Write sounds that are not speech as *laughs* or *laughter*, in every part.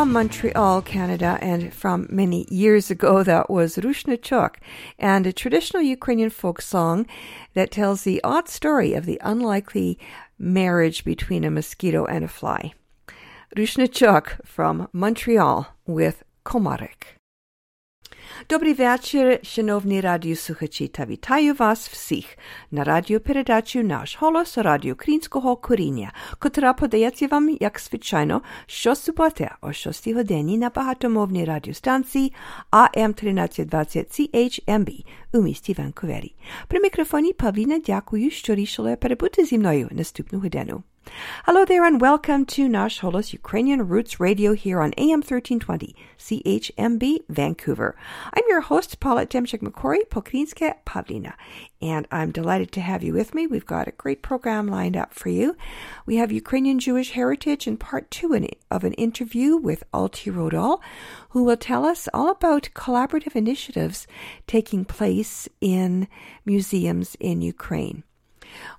from Montreal, Canada, and from many years ago, that was Rushnychok, and a traditional Ukrainian folk song that tells the odd story of the unlikely marriage between a mosquito and a fly. Rushnychok from Montreal with Komarek. Dobry wieczór, szanowni radiosłuchacze. Witaję was wszystkich na radioperedaciu Nasz Holos Radio Krynskiego Korynia, która podaje wam, jak zwyczajno, що суботи о 6 годині на багатомовній радіостанції AM1320 CHMB у місті Ванкувері. При мікрофоні Павліна дякую, що рішила перебути зі мною наступну годину. Hello there and welcome to Nash Holos Ukrainian Roots Radio here on AM 1320 CHMB Vancouver. I'm your host, Paula Demchik MacQuarrie, Pokrinska Pavlina, and I'm delighted to have you with me. We've got a great program lined up for you. We have Ukrainian Jewish heritage and part two of an interview with Alti Rodal, who will tell us all about collaborative initiatives taking place in museums in Ukraine.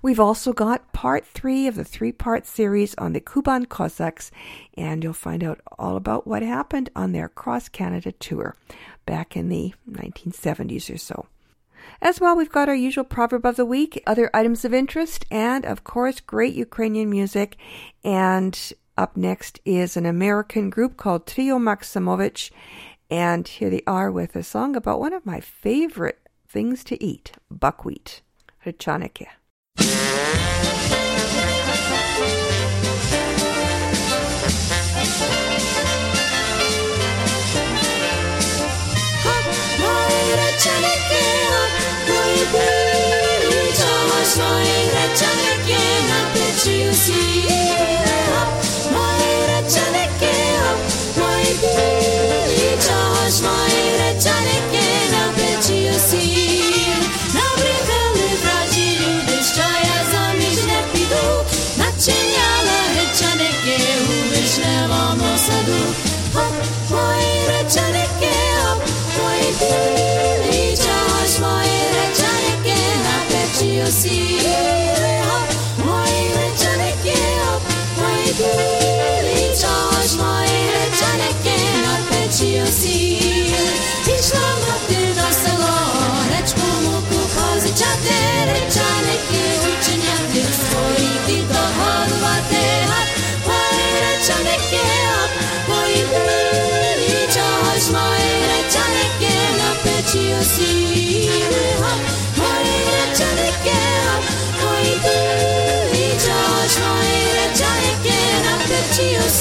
We've also got part three of the three part series on the Kuban Cossacks, and you'll find out all about what happened on their cross Canada tour back in the 1970s or so. As well, we've got our usual proverb of the week, other items of interest, and of course, great Ukrainian music. And up next is an American group called Trio Maximovich. And here they are with a song about one of my favorite things to eat buckwheat. to see?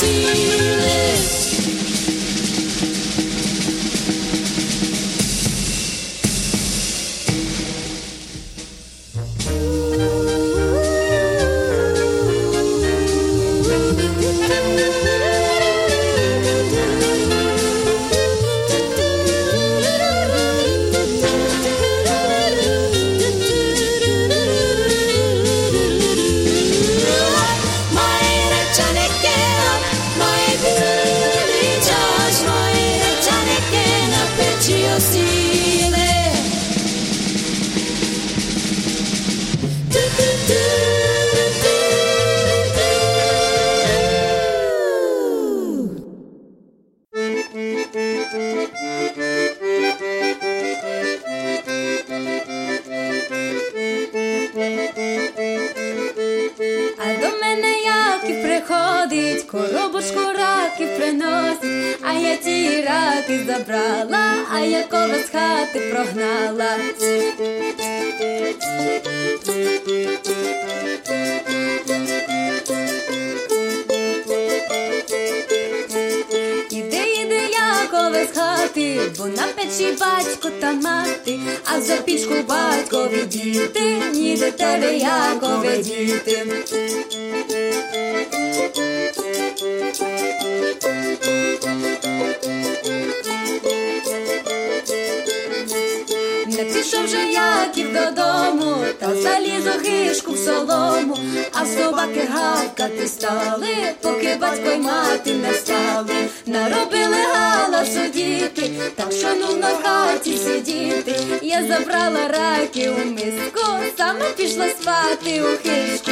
see. діти, ні до тебе, якове діти. Не пішов же яків додому, та заліз у гишку в солому, а собаки гавкати стали, поки батько й мати не стали, наробили галасу діти, та що ну на хаті сидіти я забрала раки у миску, сама пішла спати у хижку.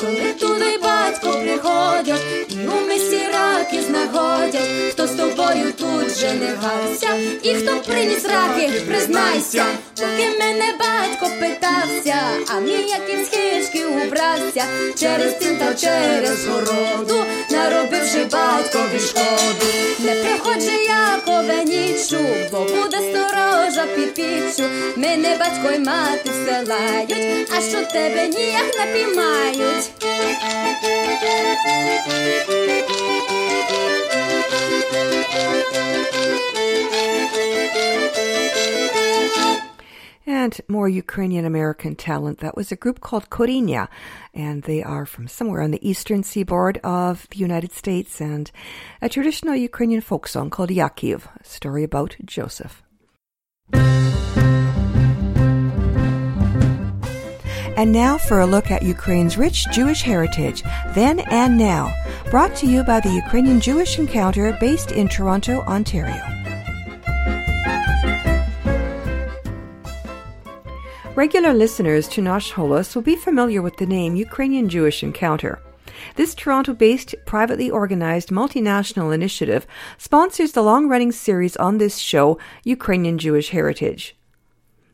Коли туди батько приходять, і у мисі раки знаходять, хто з тобою тут же не гався, і хто приніс раки, признайся, поки мене батько питався, а мій якимсь схишки через тім та через городу, наробивши батькові шкоду, не приходжу якове нічу, бо буде сторожа піпічу, мене батько й мати вселають, а що тебе ніяк не піймають. And more Ukrainian American talent. That was a group called Korinya, and they are from somewhere on the eastern seaboard of the United States, and a traditional Ukrainian folk song called Yakiv, a story about Joseph. And now for a look at Ukraine's rich Jewish heritage, then and now, brought to you by the Ukrainian Jewish Encounter based in Toronto, Ontario. Regular listeners to Nash Holos will be familiar with the name Ukrainian Jewish Encounter. This Toronto based, privately organized multinational initiative sponsors the long running series on this show, Ukrainian Jewish Heritage.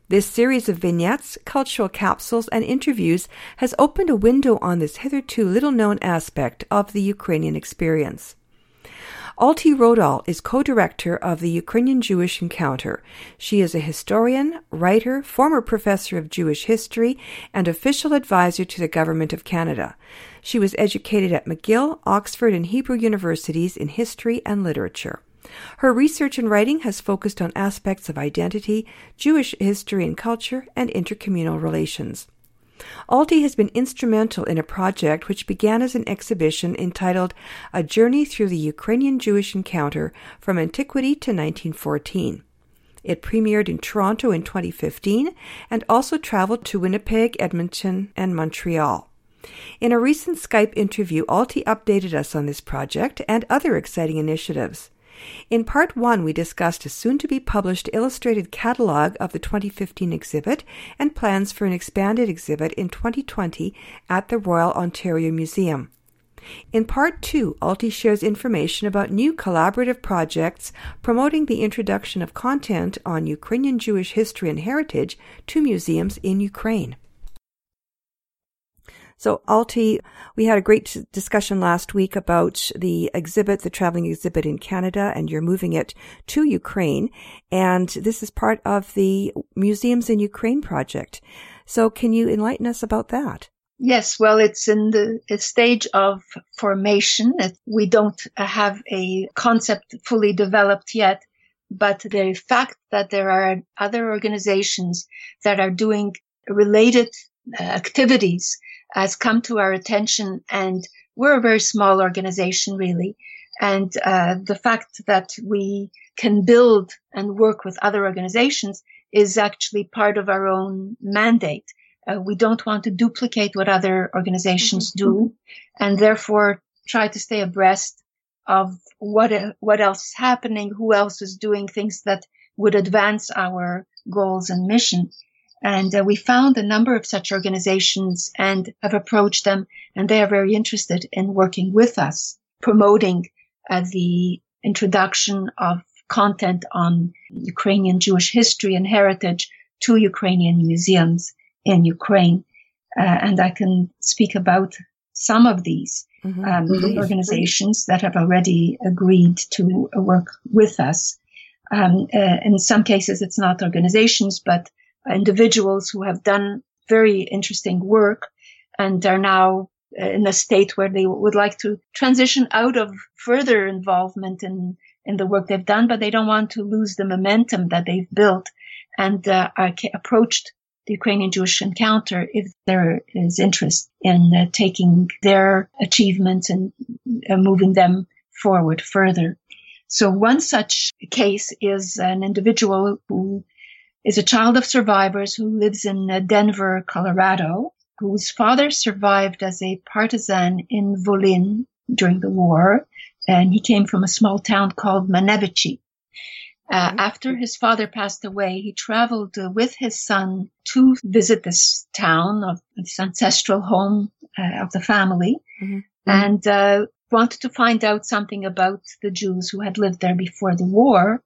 This series of vignettes, cultural capsules, and interviews has opened a window on this hitherto little known aspect of the Ukrainian experience. Alti Rodal is co director of the Ukrainian Jewish Encounter. She is a historian, writer, former professor of Jewish history, and official advisor to the Government of Canada. She was educated at McGill, Oxford, and Hebrew universities in history and literature. Her research and writing has focused on aspects of identity, Jewish history and culture, and intercommunal relations. Alti has been instrumental in a project which began as an exhibition entitled A Journey Through the Ukrainian Jewish Encounter from Antiquity to 1914. It premiered in Toronto in 2015 and also traveled to Winnipeg, Edmonton, and Montreal. In a recent Skype interview, Alti updated us on this project and other exciting initiatives. In part one, we discussed a soon to be published illustrated catalog of the 2015 exhibit and plans for an expanded exhibit in 2020 at the Royal Ontario Museum. In part two, Alti shares information about new collaborative projects promoting the introduction of content on Ukrainian Jewish history and heritage to museums in Ukraine. So, Alti, we had a great discussion last week about the exhibit, the traveling exhibit in Canada, and you're moving it to Ukraine. And this is part of the Museums in Ukraine project. So, can you enlighten us about that? Yes, well, it's in the stage of formation. We don't have a concept fully developed yet, but the fact that there are other organizations that are doing related uh, activities has come to our attention and we're a very small organization really. And uh, the fact that we can build and work with other organizations is actually part of our own mandate. Uh, we don't want to duplicate what other organizations mm-hmm. do and therefore try to stay abreast of what, what else is happening, who else is doing things that would advance our goals and mission. And uh, we found a number of such organizations and have approached them, and they are very interested in working with us, promoting uh, the introduction of content on Ukrainian Jewish history and heritage to Ukrainian museums in Ukraine. Uh, and I can speak about some of these mm-hmm. um, organizations that have already agreed to work with us. Um, uh, in some cases, it's not organizations, but individuals who have done very interesting work and are now uh, in a state where they would like to transition out of further involvement in in the work they've done, but they don't want to lose the momentum that they've built and uh, are approached the Ukrainian Jewish encounter if there is interest in uh, taking their achievements and uh, moving them forward further. So one such case is an individual who is a child of survivors who lives in uh, Denver, Colorado, whose father survived as a partisan in Volyn during the war. And he came from a small town called Manevichi. Uh, mm-hmm. after his father passed away, he traveled uh, with his son to visit this town of this ancestral home uh, of the family. Mm-hmm. And uh, wanted to find out something about the Jews who had lived there before the war.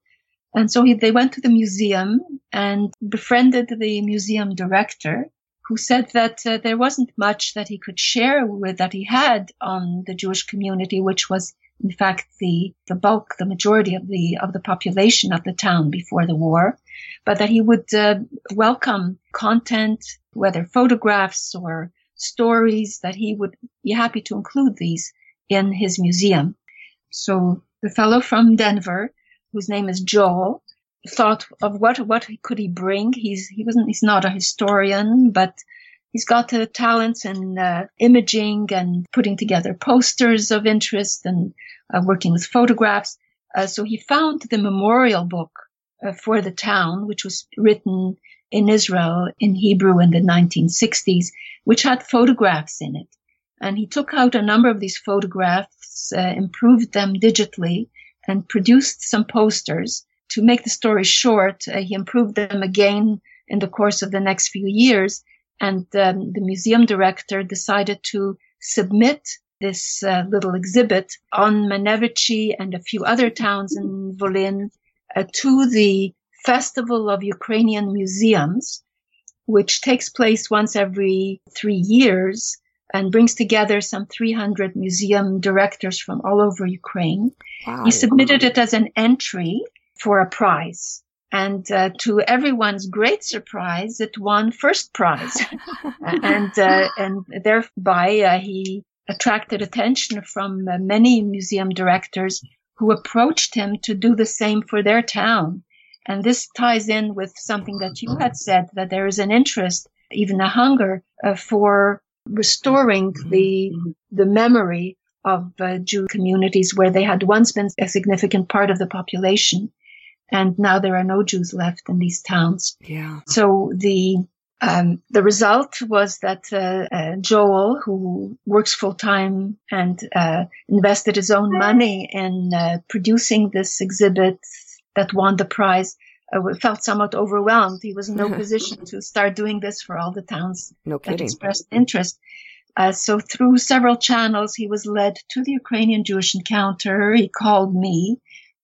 And so he, they went to the museum and befriended the museum director who said that uh, there wasn't much that he could share with that he had on the Jewish community, which was in fact the, the bulk, the majority of the, of the population of the town before the war, but that he would uh, welcome content, whether photographs or stories, that he would be happy to include these in his museum. So the fellow from Denver, whose name is Joel, thought of what what could he bring. He's he wasn't he's not a historian, but he's got the talents in uh, imaging and putting together posters of interest and uh, working with photographs. Uh, so he found the memorial book uh, for the town, which was written in Israel in Hebrew in the 1960s, which had photographs in it. And he took out a number of these photographs, uh, improved them digitally, and produced some posters. To make the story short, uh, he improved them again in the course of the next few years. And um, the museum director decided to submit this uh, little exhibit on Manevichi and a few other towns in Volyn uh, to the Festival of Ukrainian Museums, which takes place once every three years and brings together some 300 museum directors from all over Ukraine. Wow. He submitted it as an entry for a prize. And uh, to everyone's great surprise, it won first prize. *laughs* and, uh, and thereby uh, he attracted attention from uh, many museum directors who approached him to do the same for their town. And this ties in with something that you had said, that there is an interest, even a hunger uh, for restoring the, the memory of uh, Jew communities where they had once been a significant part of the population. And now there are no Jews left in these towns. Yeah. So the um, the result was that uh, uh, Joel, who works full time and uh, invested his own money in uh, producing this exhibit that won the prize, felt somewhat overwhelmed. He was in no *laughs* position to start doing this for all the towns no that expressed interest. Uh, so through several channels, he was led to the Ukrainian Jewish encounter. He called me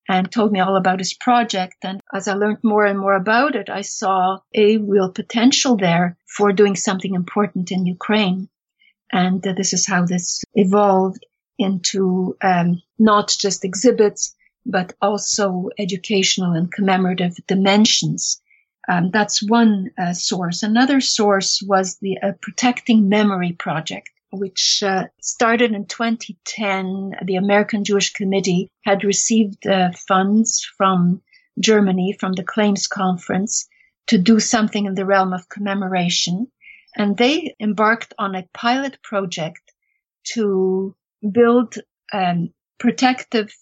and told me all about his project. And as I learned more and more about it, I saw a real potential there for doing something important in Ukraine. And uh, this is how this evolved into um, not just exhibits, but also educational and commemorative dimensions. Um, that's one uh, source. Another source was the uh, Protecting Memory Project which uh, started in 2010. The American Jewish Committee had received uh, funds from Germany, from the Claims Conference, to do something in the realm of commemoration. And they embarked on a pilot project to build um, protective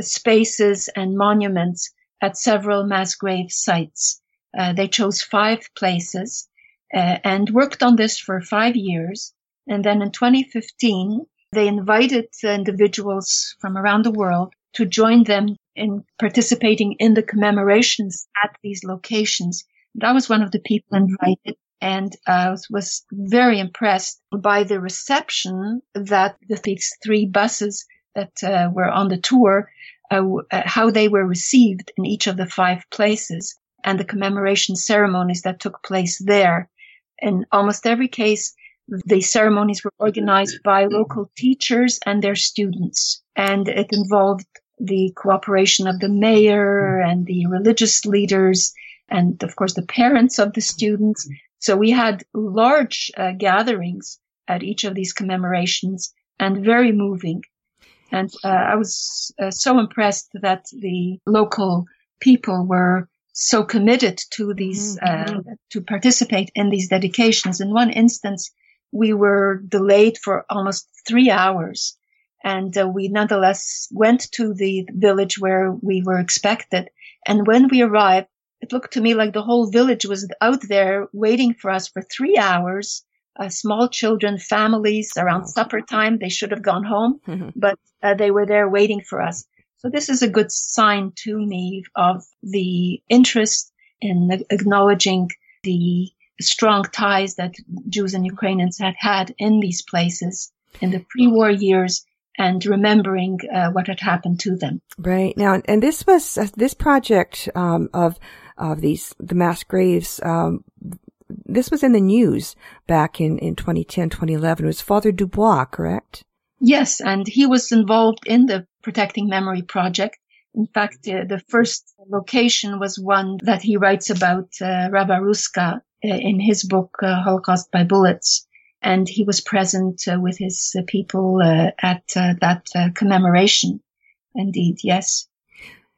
spaces and monuments at several mass grave sites. Uh, they chose five places uh, and worked on this for five years. And then in 2015, they invited individuals from around the world to join them in participating in the commemorations at these locations. And I was one of the people invited and uh, was very impressed by the reception that these three buses that uh, were on the tour, uh, uh, how they were received in each of the five places and the commemoration ceremonies that took place there. In almost every case, the ceremonies were organized by local teachers and their students, and it involved the cooperation of the mayor and the religious leaders and of course the parents of the students. So we had large uh, gatherings at each of these commemorations and very moving. And uh, I was uh, so impressed that the local people were so committed to these, mm-hmm. Uh, to participate in these dedications. In one instance, we were delayed for almost three hours. And uh, we nonetheless went to the village where we were expected. And when we arrived, it looked to me like the whole village was out there waiting for us for three hours. Uh, small children, families around supper time. They should have gone home, *laughs* mm-hmm. but uh, they were there waiting for us. So this is a good sign to me of the interest in acknowledging the strong ties that Jews and Ukrainians had had in these places in the pre-war years and remembering uh, what had happened to them. Right now, and this was uh, this project um, of of these the mass graves. Um, this was in the news back in in 2010, 2011. It was Father Desbois, correct? Yes, and he was involved in the Protecting Memory project. In fact, uh, the first location was one that he writes about uh, Rava-Ruska uh, in his book uh, Holocaust by Bullets and he was present uh, with his uh, people uh, at that commemoration. Indeed, yes.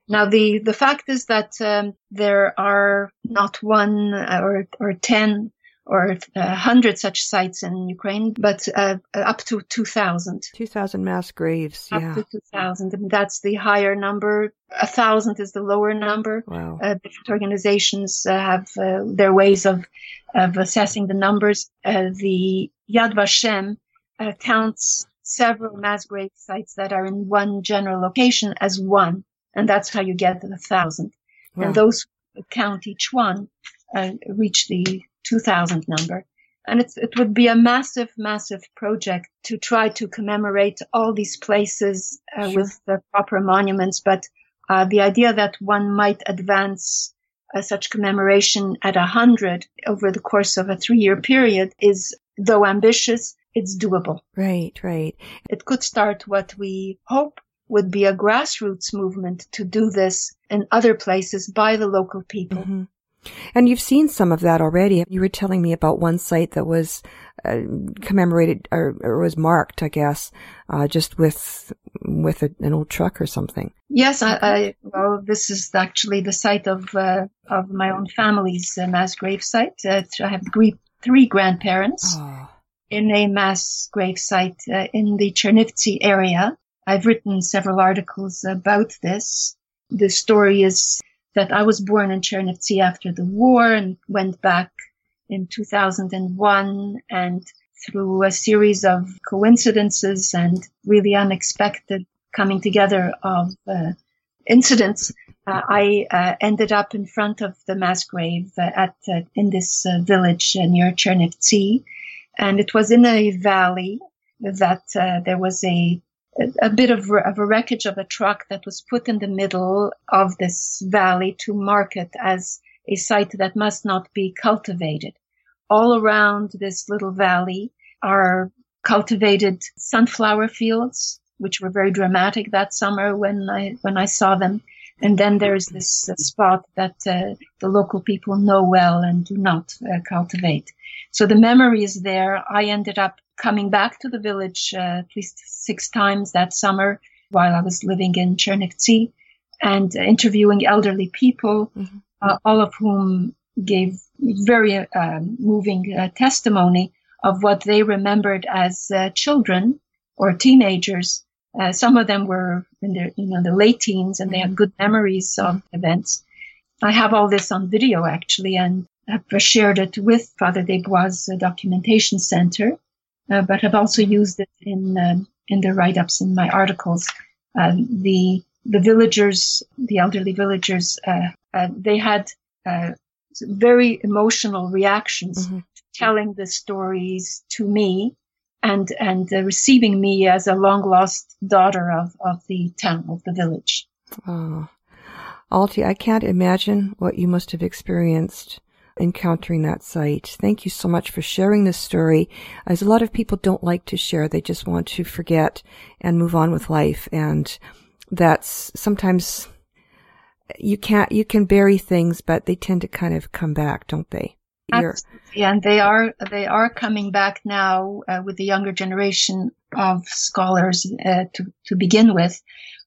Now, the, the fact is that um, there are not one or, or 10 or a uh, hundred such sites in Ukraine, but uh, up to 2,000. 2,000 mass graves, yeah. Up to 2,000. I mean, that's the higher number. A thousand is the lower number. Wow. Uh, different organizations uh, have uh, their ways of, of assessing the numbers. Uh, the Yad Vashem counts several mass grave sites that are in one general location as one, and that's how you get the thousand. Wow. And those count each one reach the 2000 number. And it would be a massive, massive project to try to commemorate all these places uh, sure. with the proper monuments. But uh, the idea that one might advance uh, such commemoration at a hundred over the course of a three-year period is, though ambitious, it's doable. Right, right. It could start what we hope would be a grassroots movement to do this in other places by the local people. Mm-hmm. And you've seen some of that already. You were telling me about one site that was uh, commemorated or, or, was marked, I guess, uh, just with with a, an old truck or something. Yes, I, I, well, this is actually the site of uh, of my own family's uh, mass grave site. Uh, I have three grandparents oh. in a mass grave site uh, in the Chernivtsi area. I've written several articles about this. The story is that I was born in Chernivtsi after the war and went back in 2001 and through a series of coincidences and really unexpected coming together of uh, incidents, uh, I uh, ended up in front of the mass grave uh, at uh, in this uh, village near Chernivtsi, and it was in a valley that there was a a bit of, of, a wreckage of a truck that was put in the middle of this valley to mark it as a site that must not be cultivated. All around this little valley are cultivated sunflower fields, which were very dramatic that summer when I when I saw them. And then there's this uh, spot that uh, the local people know well and do not uh, cultivate. So the memory is there. I ended up coming back to the village uh, at least six times that summer while I was living in Chernivtsi and interviewing elderly people, mm-hmm. uh, all of whom gave very uh, moving uh, testimony of what they remembered as uh, children or teenagers. Uh, some of them were in their, you know, the late teens and they had good memories of events. I have all this on video actually and I've shared it with Father Desbois' documentation center uh, but I've also used it in uh, in the write-ups in my articles. Uh, the the villagers, the elderly villagers, uh, uh, they had uh, very emotional reactions mm-hmm. to telling the stories to me and and uh, receiving me as a long lost daughter of of the town of the village. Ah. Oh. Alti, I can't imagine what you must have experienced encountering that site. Thank you so much for sharing this story. As a lot of people don't like to share, they just want to forget and move on with life. And that's sometimes you can't, you can bury things, but they tend to kind of come back, don't they? Absolutely. And they are, they are coming back now uh, with the younger generation of scholars uh, to, to begin with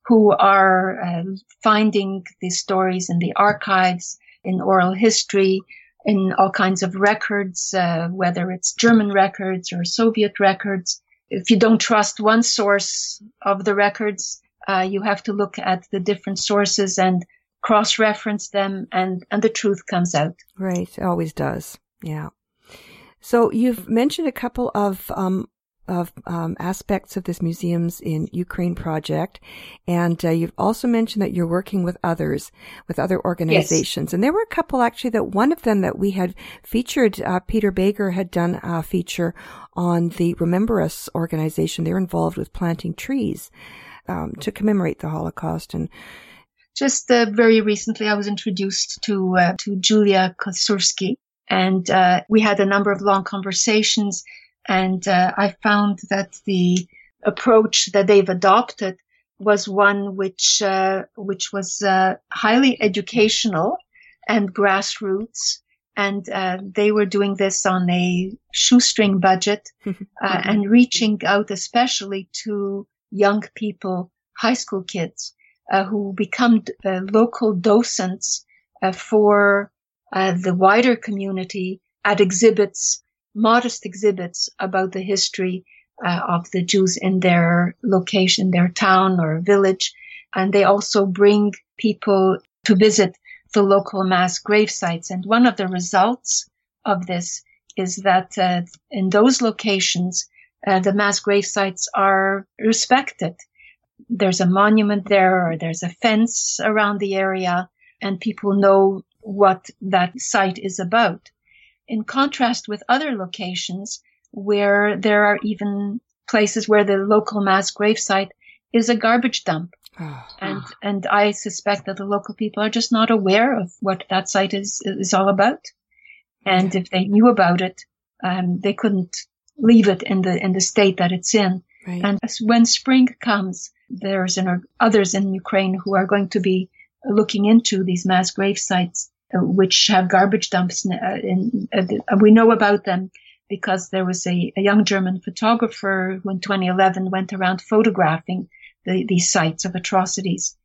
who are uh, finding these stories in the archives, in oral history, in all kinds of records, uh, whether it's German records or Soviet records. If you don't trust one source of the records, uh, you have to look at the different sources and cross-reference them, and and the truth comes out. Right, it always does. Yeah. So you've mentioned a couple of um, of um, aspects of this museum's in Ukraine project, and uh, you've also mentioned that you're working with others, with other organizations. Yes. And there were a couple actually that one of them that we had featured, uh, Peter Baker had done a feature on the Remember Us organization. They're involved with planting trees um, to commemorate the Holocaust and. Just uh, very recently, I was introduced to uh, to Julia Kosurski, and uh, we had a number of long conversations and uh, I found that the approach that they've adopted was one which uh, which was uh, highly educational and grassroots, and uh, they were doing this on a shoestring budget *laughs* uh, and reaching out especially to young people, high school kids, uh, who become local docents for the wider community at exhibits modest exhibits about the history uh, of the Jews in their location, their town or village. And they also bring people to visit the local mass grave sites. And one of the results of this is that uh, in those locations, uh, the mass grave sites are respected. There's a monument there or there's a fence around the area and people know what that site is about in contrast with other locations where there are even places where the local mass gravesite is a garbage dump. Oh. And and I suspect that the local people are just not aware of what that site is is all about. And if they knew about it, um, they couldn't leave it in the in the state that it's in. Right. And when spring comes, there's an, others in Ukraine who are going to be looking into these mass grave sites which have garbage dumps. Uh, in, uh, we know about them because there was a, a, young German photographer who in 2011 went around photographing the, these sites of atrocities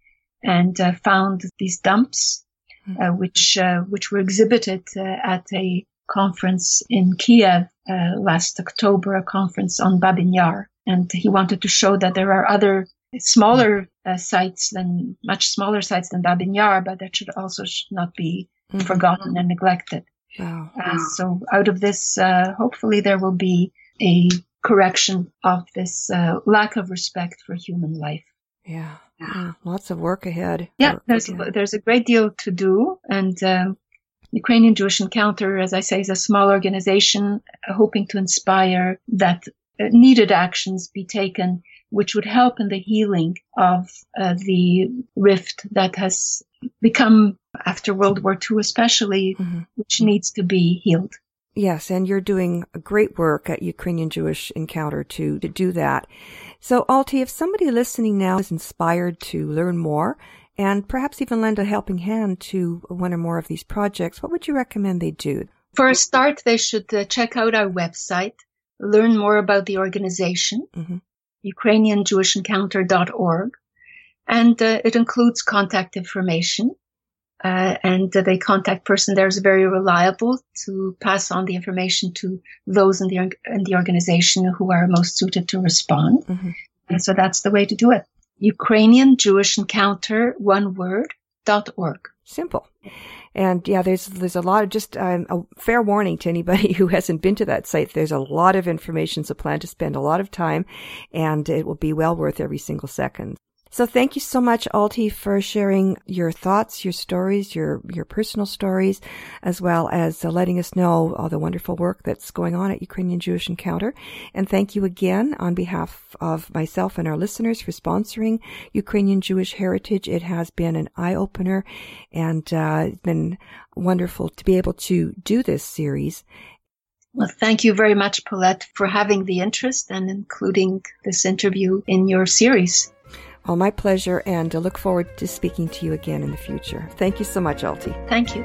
and uh, found these dumps, hmm. uh, which uh, which were exhibited uh, at a conference in Kiev last October, a conference on Babin Yar. And he wanted to show that there are other smaller sites than much smaller sites than Babin Yar, but that should also should not be mm-hmm. forgotten and neglected. Wow. Uh, so out of this, uh, hopefully there will be a correction of this uh, lack of respect for human life. Yeah. yeah. Lots of work ahead. Yeah, work there's there's a great deal to do, and um, Ukrainian Jewish Encounter, as I say, is a small organization hoping to inspire that uh, needed actions be taken which would help in the healing of uh, the rift that has become after World War II, especially, mm-hmm. which needs to be healed. Yes, and you're doing great work at Ukrainian Jewish Encounter to, to do that. So, Alti, if somebody listening now is inspired to learn more and perhaps even lend a helping hand to one or more of these projects, what would you recommend they do? For a start, they should uh, check out our website, learn more about the organization, mm-hmm. ukrainianjewishencounter.org, and uh, it includes contact information. Uh, and the contact person there is very reliable to pass on the information to those in the in the organization who are most suited to respond. Mm-hmm. And so that's the way to do it. Ukrainian Jewish Encounter, one word, dot org. Simple. And yeah, there's there's a lot of just um, a fair warning to anybody *laughs* who hasn't been to that site. There's a lot of information, so plan to spend a lot of time, and it will be well worth every single second. So thank you so much, Alti, for sharing your thoughts, your stories, your, your personal stories, as well as uh, letting us know all the wonderful work that's going on at Ukrainian Jewish Encounter. And thank you again on behalf of myself and our listeners for sponsoring Ukrainian Jewish Heritage. It has been an eye opener and uh, it's been wonderful to be able to do this series. Well, thank you very much, Paulette, for having the interest and including this interview in your series. All my pleasure, and I look forward to speaking to you again in the future. Thank you so much, Alti. Thank you.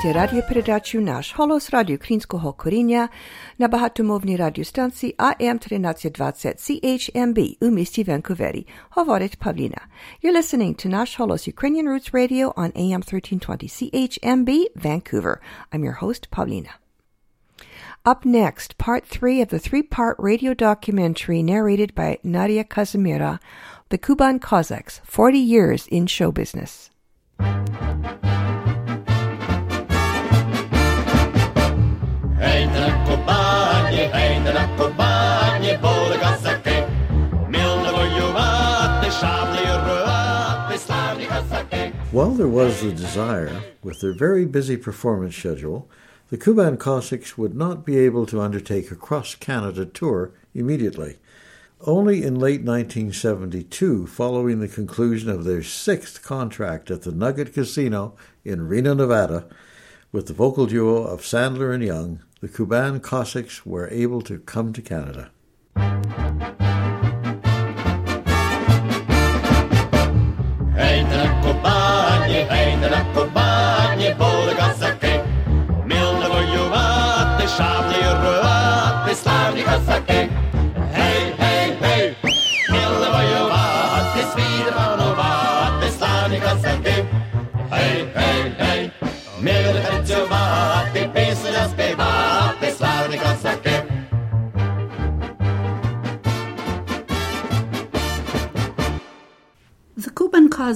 Slušate radiopredaču Naš holos Radio Krinskog korinja na bahatomovni radiostanci AM 1320 CHMB u misti Vancouveri. Hovorit Pavlina. You're listening to Naš holos Ukrainian Roots Radio on AM 1320 CHMB Vancouver. I'm your host, Pavlina. Up next, part three of the three part radio documentary narrated by Nadia Kazymyra, The Kuban Cossacks 40 Years in Show Business. Гейте на Кубані, гейте на Кубані, були козаки, мілно воювати, шаблею рвати, славні козаки. While there was the desire, with their very busy performance schedule, the Kuban Cossacks would not be able to undertake a cross Canada tour immediately. Only in late 1972, following the conclusion of their sixth contract at the Nugget Casino in Reno, Nevada, with the vocal duo of Sandler and Young, the Kuban Cossacks were able to come to Canada. Hey, the Kobani, hey, the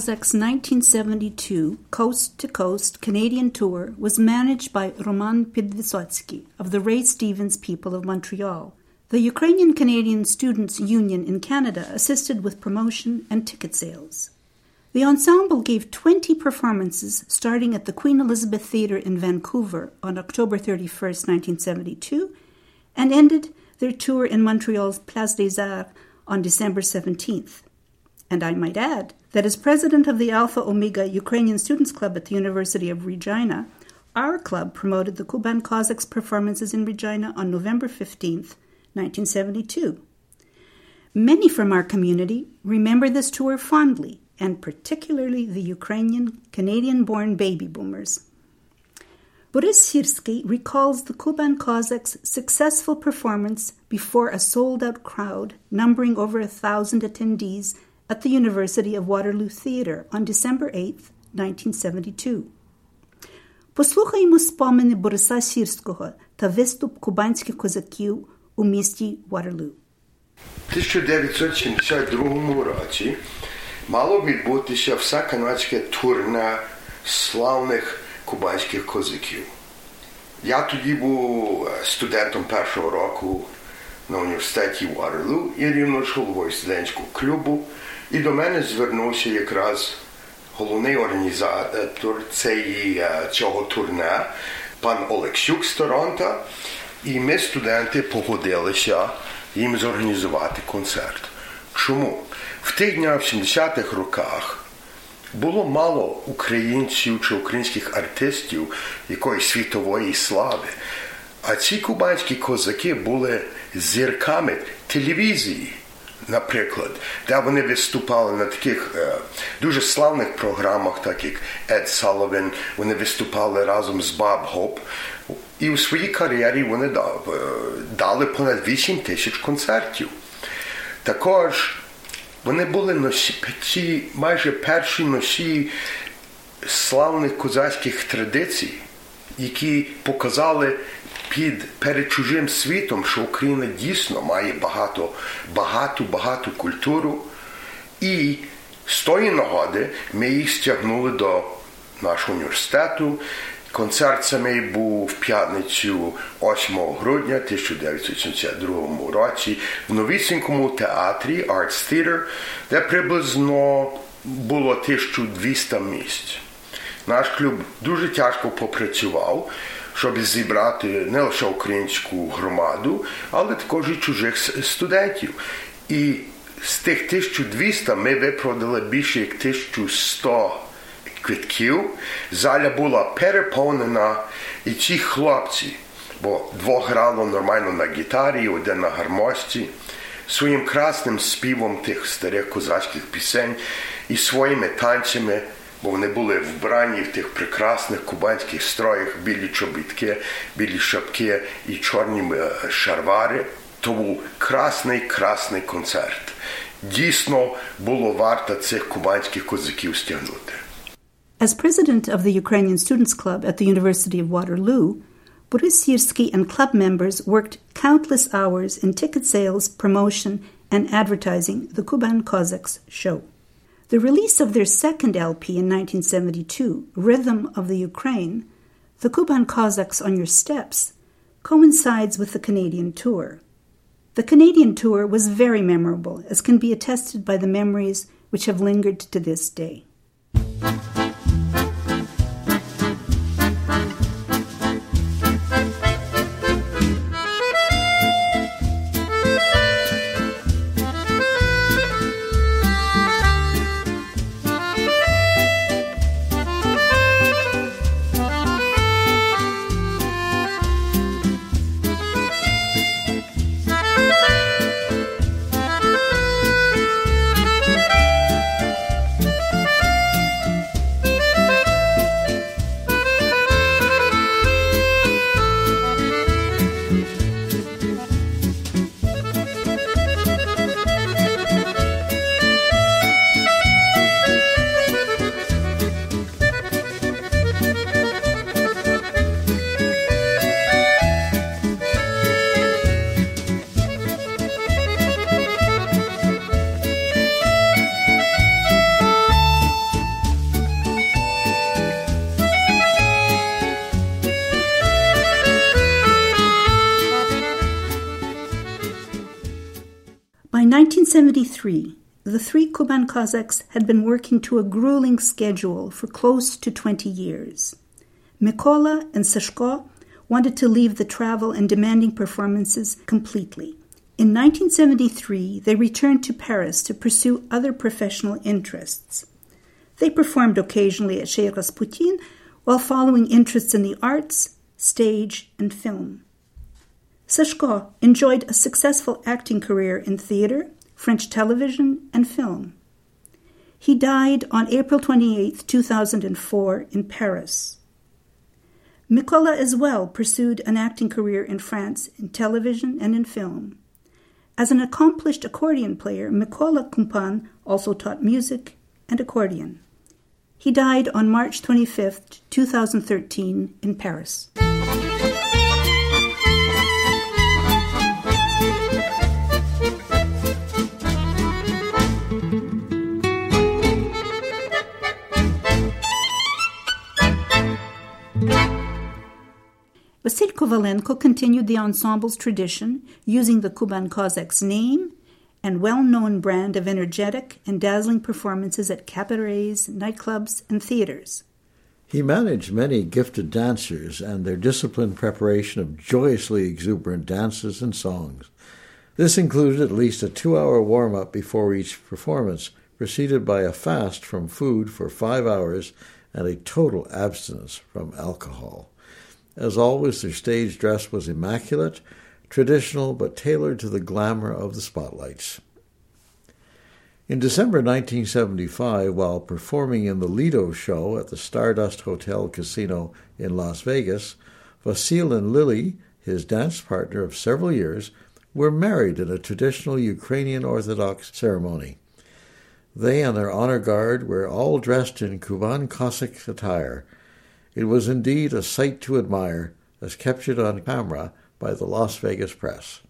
Cossacks 1972 Coast to Coast Canadian tour was managed by Roman Pidvisotsky of the Ray Stevens People of Montreal. The Ukrainian Canadian Students Union in Canada assisted with promotion and ticket sales. The ensemble gave 20 performances starting at the Queen Elizabeth Theatre in Vancouver on October 31, 1972, and ended their tour in Montreal's Place des Arts on December 17th. And I might add that as president of the Alpha Omega Ukrainian Students Club at the University of Regina, our club promoted the Kuban Cossacks performances in Regina on November 15th, 1972. Many from our community remember this tour fondly, and particularly the Ukrainian Canadian born baby boomers. Boris Sirsky recalls the Kuban Cossacks' successful performance before a sold out crowd numbering over a thousand attendees at the University of Waterloo Theatre on December 8, 1972. Послухаймо спомини Бориса Сірського та виступ кубанських козаків у місті Waterloo. У 1972 році мало відбутися вся канадська турна славних кубанських козаків. Я тоді був студентом першого року на університеті Ватерлу і рівно головою студентського клубу. І до мене звернувся якраз головний організатор цієї, цього турне, пан Олексюк з Торонто. І ми, студенти, погодилися їм зорганізувати концерт. Чому? В тих днях, в 70-х роках, було мало українців чи українських артистів якоїсь світової слави. А ці кубанські козаки були зірками телевізії, наприклад, де вони виступали на таких е, дуже славних програмах, так як Ед Саловін, вони виступали разом з Баб Гоп. І у своїй кар'єрі вони е, дали понад 8 тисяч концертів. Також вони були носії, майже перші носії славних козацьких традицій, які показали під перед чужим світом, що Україна дійсно має багато, багату, багату культуру. І з тої нагоди ми їх стягнули до нашого університету. Концерт самий був в п'ятницю 8 грудня 1972 році в новісінькому театрі Arts Theatre, де приблизно було 1200 місць. Наш клуб дуже тяжко попрацював, щоб зібрати не лише українську громаду, але також і чужих студентів. І з тих 1200 ми випродали більше як 1100 квитків. Заля була переповнена, і ці хлопці, бо двох грало нормально на гітарі, один на гармошці, своїм красним співом тих старих козацьких пісень і своїми танцями бо вони були вбрані в тих прекрасних кубанських строях, білі чобітки, білі шапки і чорні е, шарвари. То був красний, красний концерт. Дійсно було варто цих кубанських козаків стягнути. As president of the Ukrainian Students Club at the University of Waterloo, Boris Sirski and club members worked countless hours in ticket sales, promotion, and advertising the Kuban Cossacks show. The release of their second LP in 1972, Rhythm of the Ukraine, The Kuban Cossacks on Your Steps, coincides with the Canadian tour. The Canadian tour was very memorable, as can be attested by the memories which have lingered to this day. 1973, the three Kuban Cossacks had been working to a grueling schedule for close to 20 years. Mikola and Sashko wanted to leave the travel and demanding performances completely. In 1973, they returned to Paris to pursue other professional interests. They performed occasionally at Chez Rasputin while following interests in the arts, stage, and film. Sashko enjoyed a successful acting career in theater, French television, and film. He died on April 28, 2004, in Paris. Mikola as well pursued an acting career in France in television and in film. As an accomplished accordion player, Mikola Kumpan also taught music and accordion. He died on March 25, 2013, in Paris. Vasil Kovalenko continued the ensemble's tradition, using the Kuban Cossacks name and well known brand of energetic and dazzling performances at cabarets, nightclubs, and theaters. He managed many gifted dancers and their disciplined preparation of joyously exuberant dances and songs. This included at least a two hour warm up before each performance, preceded by a fast from food for five hours and a total abstinence from alcohol. As always, their stage dress was immaculate, traditional, but tailored to the glamour of the spotlights. In December 1975, while performing in the Lido show at the Stardust Hotel Casino in Las Vegas, Vasil and Lily, his dance partner of several years, were married in a traditional Ukrainian Orthodox ceremony. They and their honor guard were all dressed in Kuban Cossack attire. It was indeed a sight to admire, as captured on camera by the Las Vegas press.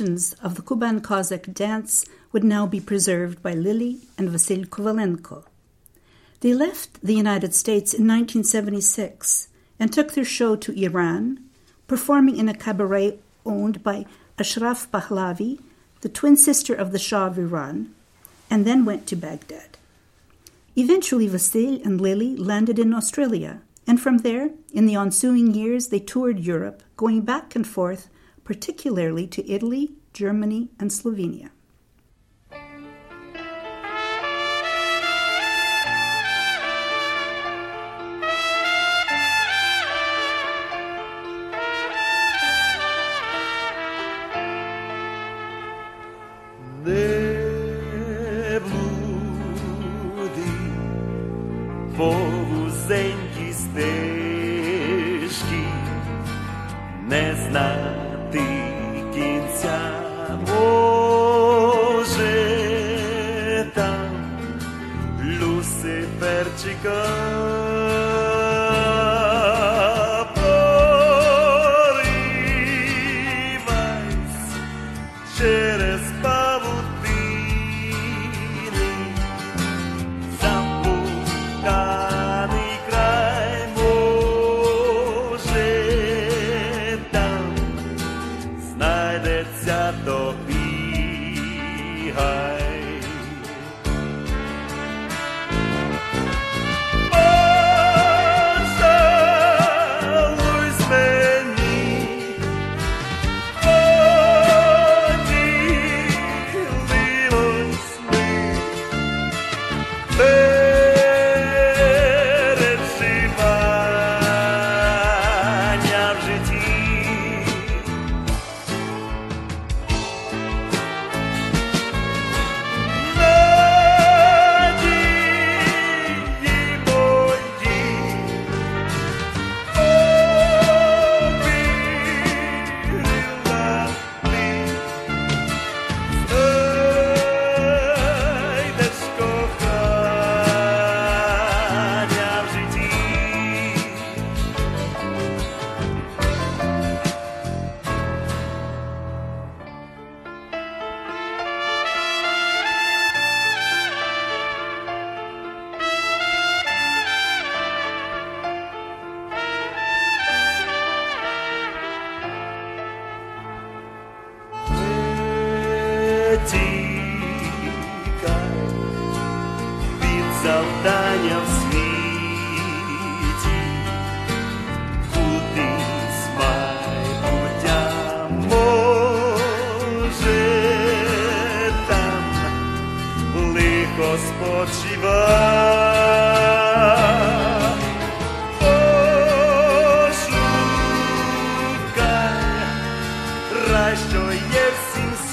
Traditions of the Kuban Cossack dance would now be preserved by Lily and Vasil Kovalenko. They left the United States in 1976 and took their show to Iran, performing in a cabaret owned by Ashraf Pahlavi, the twin sister of the Shah of Iran, and then went to Baghdad. Eventually, Vasil and Lily landed in Australia, and from there, in the ensuing years, they toured Europe, going back and forth, particularly to Italy, Germany, and Slovenia. Nasz to jest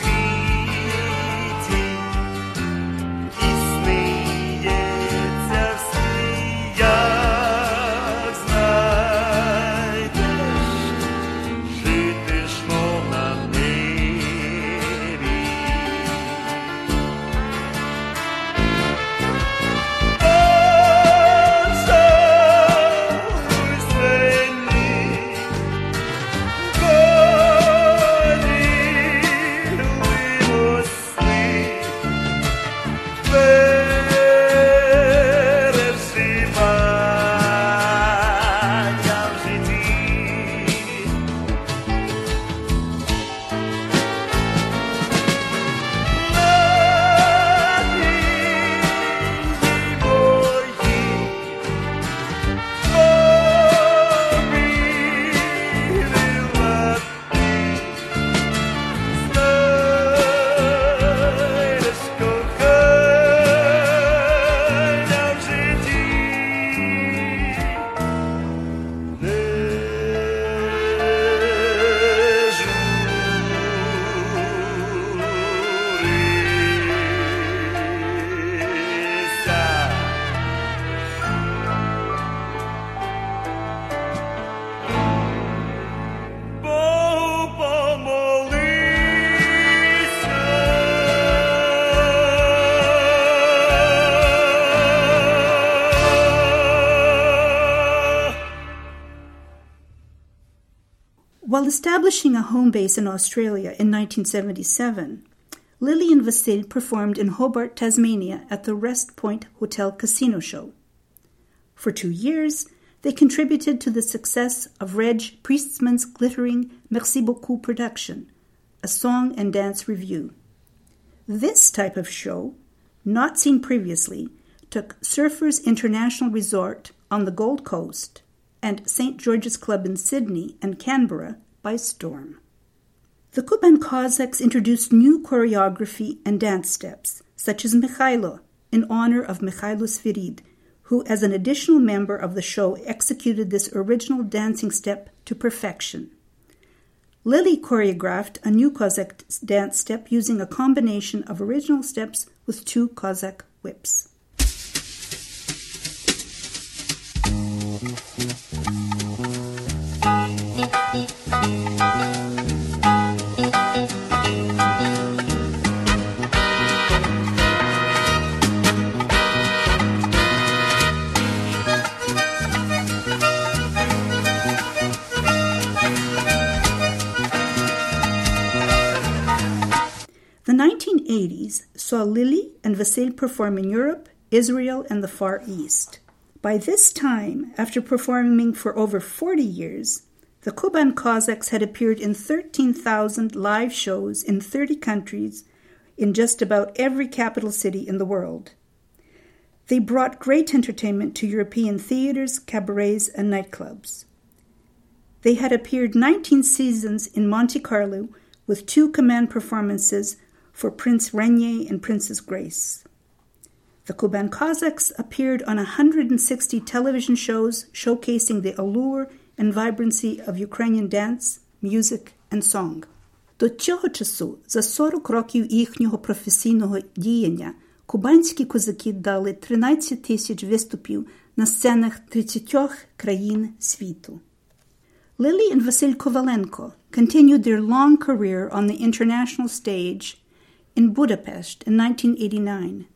While establishing a home base in Australia in 1977, Lily and Vasil performed in Hobart, Tasmania at the Wrest Point Hotel Casino Show. For two years, they contributed to the success of Reg Priestman's glittering Merci Beaucoup production, a song and dance review. This type of show, not seen previously, took Surfers International Resort on the Gold Coast and St. George's Club in Sydney and Canberra by storm. The Kuban Cossacks introduced new choreography and dance steps, such as Mikhailo, in honor of Mikhailo Svirid, who, as an additional member of the show, executed this original dancing step to perfection. Lily choreographed a new Cossack dance step using a combination of original steps with two Cossack whips. 1980s saw Lily and Vasil perform in Europe, Israel, and the Far East. By this time, after performing for over 40 years, the Kuban Cossacks had appeared in 13,000 live shows in 30 countries in just about every capital city in the world. They brought great entertainment to European theaters, cabarets, and nightclubs. They had appeared 19 seasons in Monte Carlo with two command performances for Prince Rainier and Princess Grace. The Kuban Cossacks appeared on 160 television shows showcasing the allure and vibrancy of Ukrainian dance, music, and song. До цього часу, за 40 років їхнього професійного діяння, кубанські козаки дали 13 тисяч виступів на сценах 30 країн світу. Lily and Vasil Kovalenko continued their long career on the international stage in Budapest in 1989.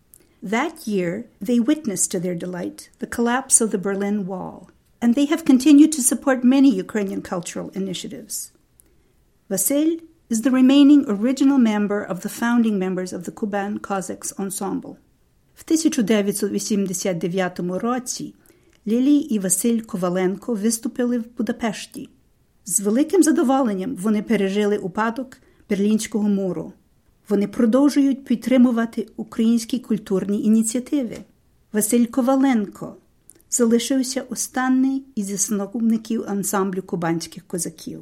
That year, they witnessed to their delight the collapse of the Berlin Wall, and they have continued to support many Ukrainian cultural initiatives. Vasil is the remaining original member of the founding members of the Kuban Cossacks Ensemble. В 1989 році Лілі і Василь Коваленко виступили в Будапешті. З великим задоволенням вони пережили упадок Берлінського муру. Вони продовжують підтримувати українські культурні ініціативи. Василь Коваленко залишився останній із засновників ансамблю кубанських козаків.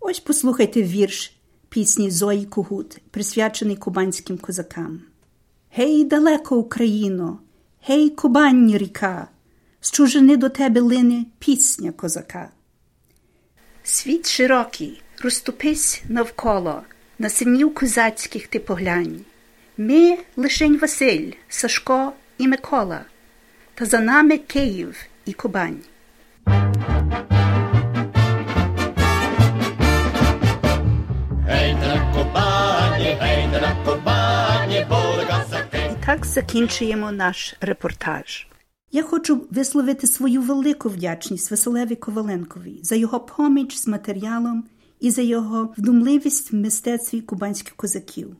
Ось послухайте вірш пісні Зої Кугут, присвячений кубанським козакам. Гей, далеко, Україно, гей, Кубанні ріка, з чужини до тебе лине пісня козака. Світ широкий, розступись навколо, на синів козацьких ти поглянь. Ми лишень Василь, Сашко і Микола, та за нами Київ і Кубань. І так закінчуємо наш репортаж. Я хочу висловити свою велику вдячність Василеві Коваленкові за його поміч з матеріалом і за його вдумливість в мистецтві кубанських козаків.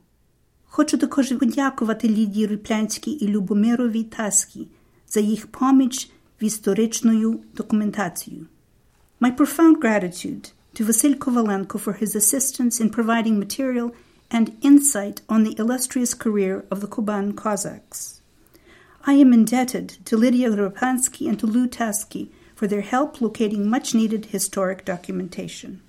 Хочу також подякувати Лідії Ріплянській і Любомирові Таській за їх поміч в історичною документацію. My profound gratitude to Vasil Kovalenko for his assistance in providing material and insight on the illustrious career of the Kuban Cossacks. I am indebted to Lydia Rapansky and to Lou Tasky for their help locating much needed historic documentation.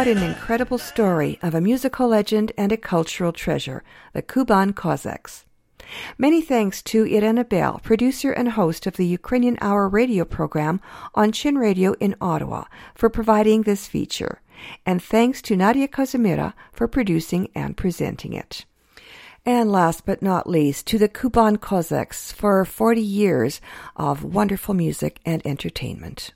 What an incredible story of a musical legend and a cultural treasure, the Kuban Cossacks. Many thanks to Irena Bell, producer and host of the Ukrainian Hour radio program on CHIN Radio in Ottawa, for providing this feature. And thanks to Nadia Kazymyra for producing and presenting it. And last but not least, to the Kuban Cossacks for 40 years of wonderful music and entertainment.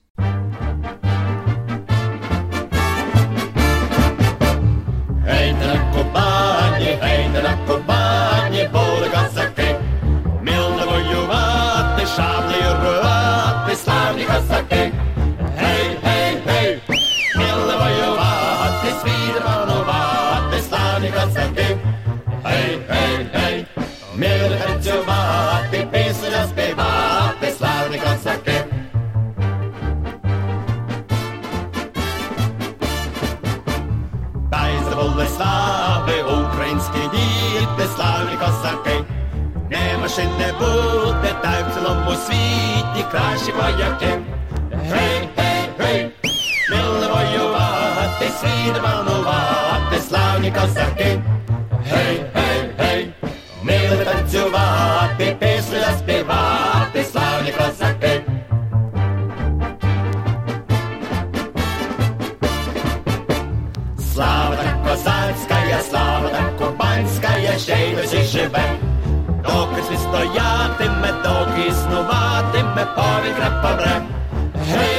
Right. Машин не буде, та й в цілому світі кращі вояки. Гей, гей, гей, мили воювати, світ панувати, славні козаки. Гей, гей, гей, мили танцювати, пісню заспівати, славні козаки. Слава так козацька, слава так кубанська, ще й досі стоятиме, доки існуватиме, повітря помре. Гей,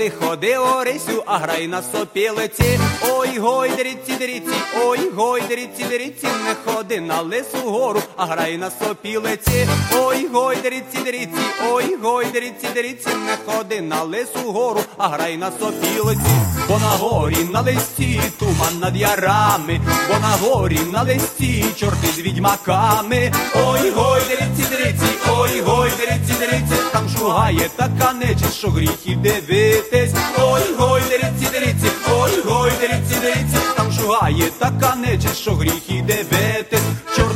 ходи, ходи, Орисю, а грай на сопілиці. Ой, гой, деріці, деріці, ой, гой, деріці, диріці, не ходи на лису гору, а грай на сопілиці. Ой, гой, дріці деріці, ой, гой, деріці, деріці, не ходи на лису гору, а грай на сопілиці. Бо на горі на листі туман над ярами, бо на горі на листі чорти з відьмаками. Ой, гой, деріці, деріці, ой, гой, деріці, деріці, там шугає така нечість, що гріх і дивитись. Ой, гой, деріці, деріці, ой, гой, деріці, деріці, там шугає така нечість, що гріх і дивитись.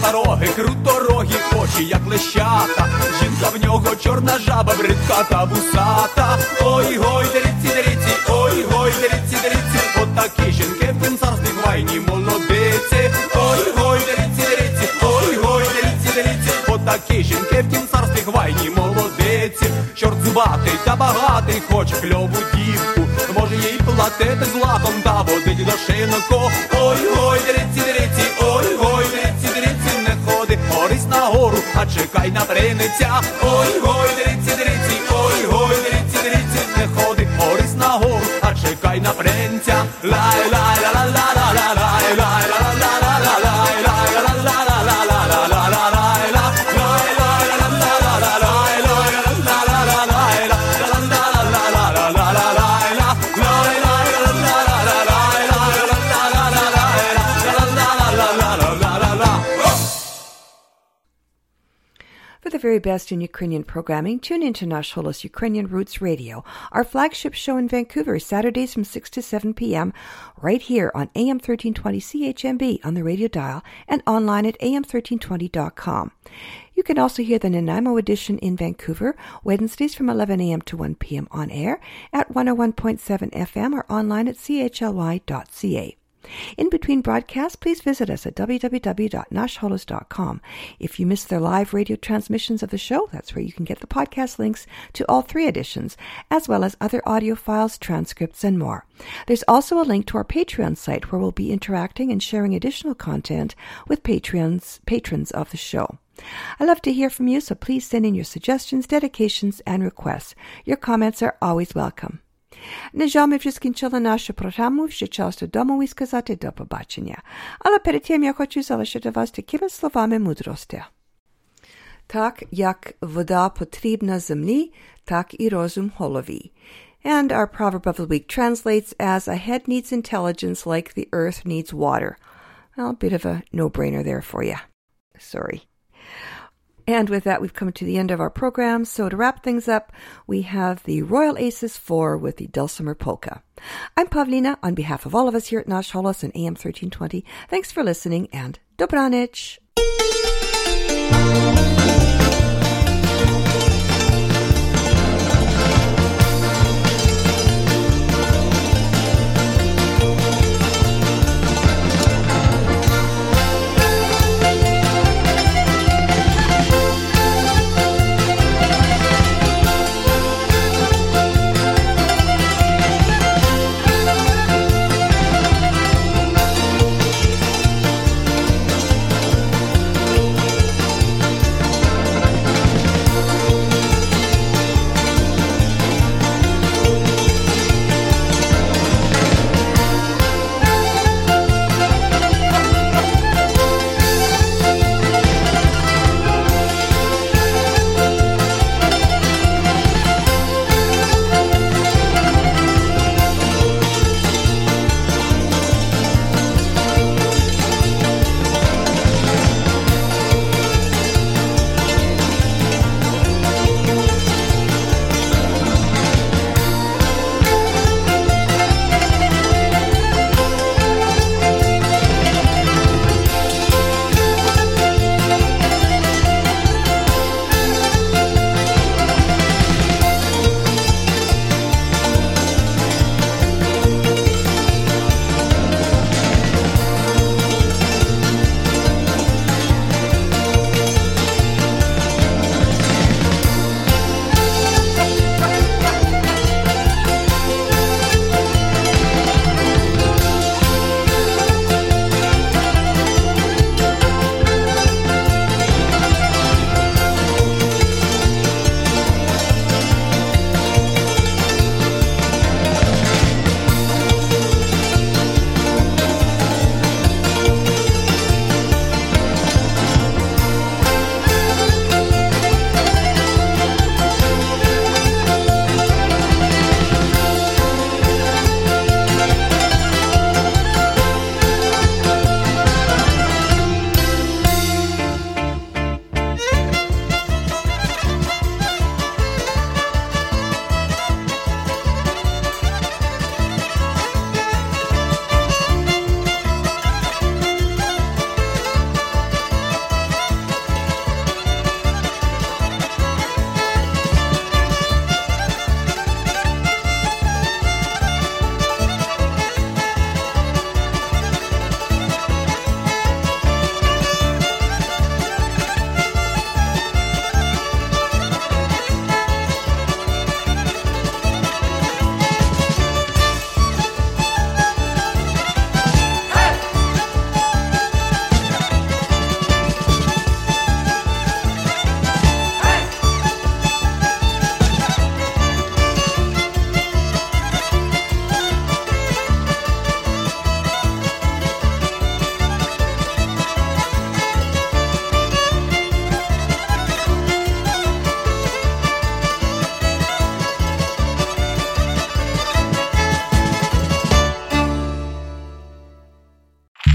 Чорта круторогі, очі, як лещата. Жінка в нього чорна жаба, бридка та вусата. Ой, гой, деріці, деріці, ой, гой, деріці, деріці, отакі жінки в тим царстві хвайні молодиці. Ой, гой, деріці, деріці, ой, гой, деріці, деріці, отакі жінки в тім царстві хвайні молодиці. Чорт зубатий та багатий, хоче кльову дівку, може їй платити златом та водить до шинку. Ой, гой, деріці, а чекай на бриниця. Ой, гой, деріці, деріці, ой, гой, деріці, деріці, не ходи, орис на гору, а чекай на принця. Лай, лай, ла, ла, ла, ла, ла, very best in Ukrainian programming, tune in to Nash Holos Ukrainian Roots Radio, our flagship show in Vancouver, Saturdays from 6 to 7 p.m., right here on AM 1320 CHMB on the radio dial and online at am1320.com. You can also hear the Nanaimo edition in Vancouver, Wednesdays from 11 a.m. to 1 p.m. on air at 101.7 FM or online at chly.ca. In between broadcasts, please visit us at www.nashholos.com. If you missed their live radio transmissions of the show, that's where you can get the podcast links to all three editions, as well as other audio files, transcripts, and more. There's also a link to our Patreon site where we'll be interacting and sharing additional content with Patreons, patrons of the show. I love to hear from you, so please send in your suggestions, dedications, and requests. Your comments are always welcome. Neżamy wszystkim czele nasze programu, że często domu i skazate do pobaczenia. Ale przed tym ja chcę zalecić was takimi słowami mądrości. Tak jak woda potrzebna zemli, tak i rozum holowi. And our proverb of the week translates as a head needs intelligence like the earth needs water. Well, a bit of a no brainer there for you. Sorry. And with that, we've come to the end of our program. So to wrap things up, we have the Royal Aces 4 with the Dulcimer Polka. I'm Pavlina on behalf of all of us here at Nash Holos and AM 1320. Thanks for listening and Dobranich.